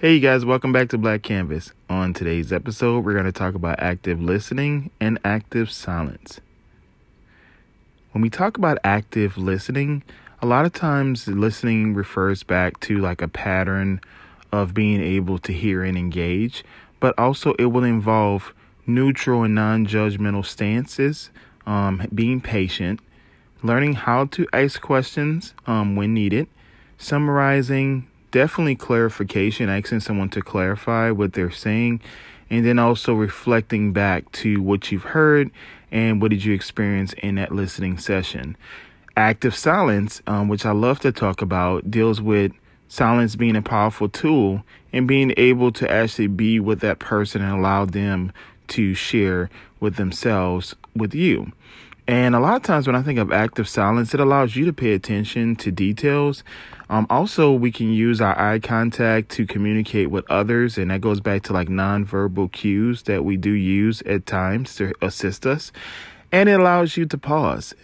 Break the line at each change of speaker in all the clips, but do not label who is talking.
Hey, you guys, welcome back to Black Canvas. On today's episode, we're going to talk about active listening and active silence. When we talk about active listening, a lot of times listening refers back to like a pattern of being able to hear and engage, but also it will involve neutral and non judgmental stances, um, being patient, learning how to ask questions um, when needed, summarizing definitely clarification, asking someone to clarify what they're saying, and then also reflecting back to what you've heard and what did you experience in that listening session. Active silence, um, which I love to talk about, deals with silence being a powerful tool and being able to actually be with that person and allow them to share with themselves with you. And a lot of times when I think of active silence, it allows you to pay attention to details. Um, also, we can use our eye contact to communicate with others, and that goes back to like nonverbal cues that we do use at times to assist us. And it allows you to pause.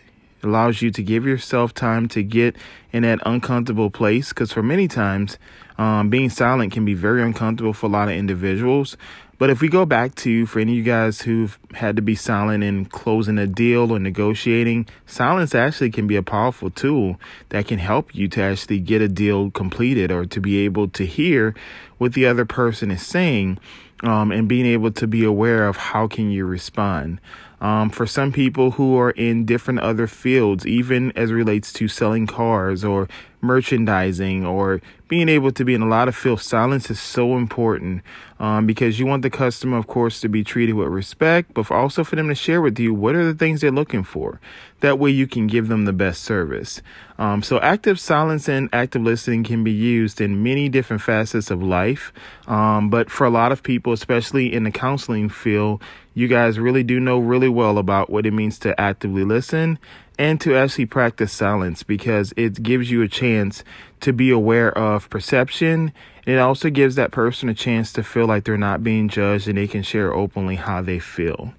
It allows you to give yourself time to get in that uncomfortable place because for many times, um, being silent can be very uncomfortable for a lot of individuals. But if we go back to, for any of you guys who've had to be silent in closing a deal or negotiating, silence actually can be a powerful tool that can help you to actually get a deal completed or to be able to hear what the other person is saying um, and being able to be aware of how can you respond. Um, for some people who are in different other fields, even as relates to selling cars or merchandising or being able to be in a lot of fields, silence is so important um, because you want the customer, of course, to be treated with respect, but also for them to share with you what are the things they're looking for. That way you can give them the best service. Um, so active silence and active listening can be used in many different facets of life. Um, but for a lot of people, especially in the counseling field, you guys really do know really well about what it means to actively listen and to actually practice silence because it gives you a chance to be aware of perception. It also gives that person a chance to feel like they're not being judged and they can share openly how they feel.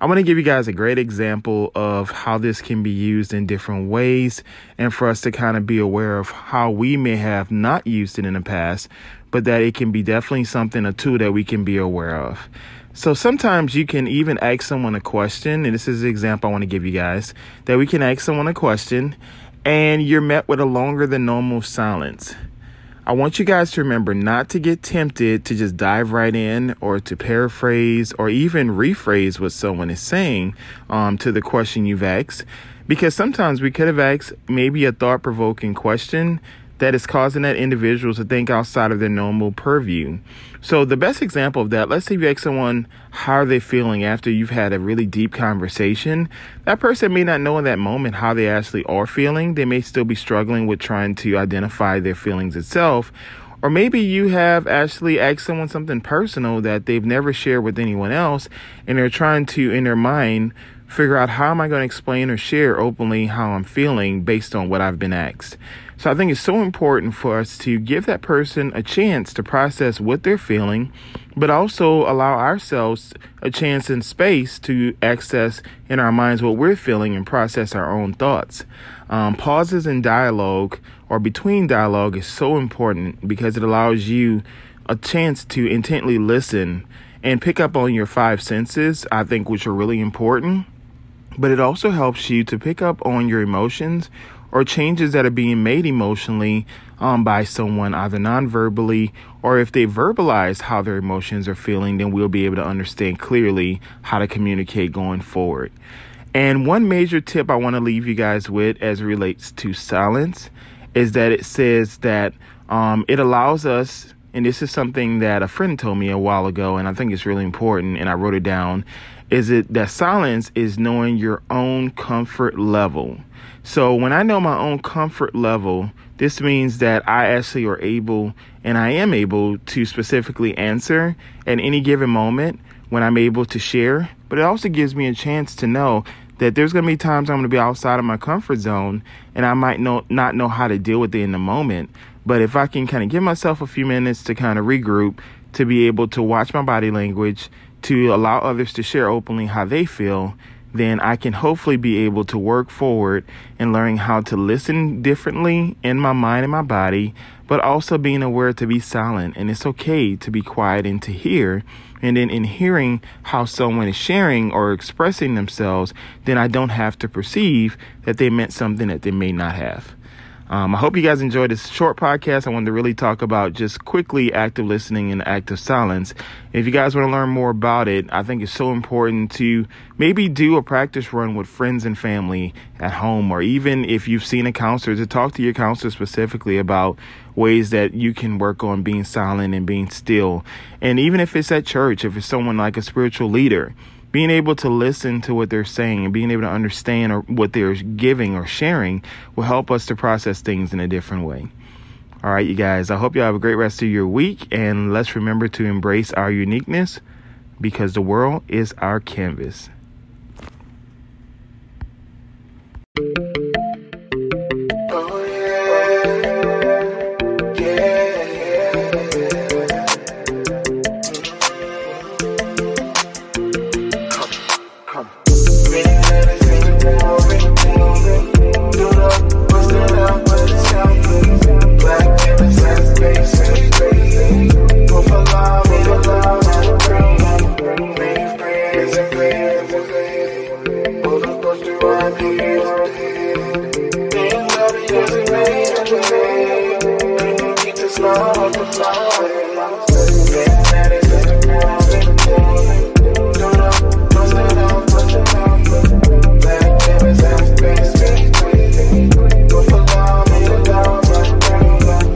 I want to give you guys a great example of how this can be used in different ways and for us to kind of be aware of how we may have not used it in the past, but that it can be definitely something, a tool that we can be aware of. So sometimes you can even ask someone a question, and this is the example I want to give you guys that we can ask someone a question and you're met with a longer than normal silence. I want you guys to remember not to get tempted to just dive right in or to paraphrase or even rephrase what someone is saying um, to the question you've asked. Because sometimes we could have asked maybe a thought provoking question that is causing that individual to think outside of their normal purview. So the best example of that, let's say you ask someone how are they feeling after you've had a really deep conversation. That person may not know in that moment how they actually are feeling. They may still be struggling with trying to identify their feelings itself. Or maybe you have actually asked someone something personal that they've never shared with anyone else, and they're trying to, in their mind, figure out how am I going to explain or share openly how I'm feeling based on what I've been asked. So I think it's so important for us to give that person a chance to process what they're feeling, but also allow ourselves a chance and space to access in our minds what we're feeling and process our own thoughts. Um, pauses in dialogue or between dialogue is so important because it allows you a chance to intently listen and pick up on your five senses, I think, which are really important but it also helps you to pick up on your emotions or changes that are being made emotionally um, by someone, either non-verbally or if they verbalize how their emotions are feeling, then we'll be able to understand clearly how to communicate going forward. And one major tip I want to leave you guys with as it relates to silence is that it says that um, it allows us and this is something that a friend told me a while ago, and I think it's really important, and I wrote it down, is it that silence is knowing your own comfort level. So when I know my own comfort level, this means that I actually are able and I am able to specifically answer at any given moment when I'm able to share. But it also gives me a chance to know that there's going to be times I'm going to be outside of my comfort zone and I might know, not know how to deal with it in the moment. But if I can kind of give myself a few minutes to kind of regroup, to be able to watch my body language, to allow others to share openly how they feel, then I can hopefully be able to work forward in learning how to listen differently in my mind and my body, but also being aware to be silent. And it's okay to be quiet and to hear. And then in hearing how someone is sharing or expressing themselves, then I don't have to perceive that they meant something that they may not have. Um, I hope you guys enjoyed this short podcast. I wanted to really talk about just quickly active listening and active silence. If you guys want to learn more about it, I think it's so important to maybe do a practice run with friends and family at home, or even if you've seen a counselor, to talk to your counselor specifically about ways that you can work on being silent and being still. And even if it's at church, if it's someone like a spiritual leader, being able to listen to what they're saying and being able to understand or what they're giving or sharing will help us to process things in a different way. All right, you guys, I hope you have a great rest of your week and let's remember to embrace our uniqueness because the world is our canvas.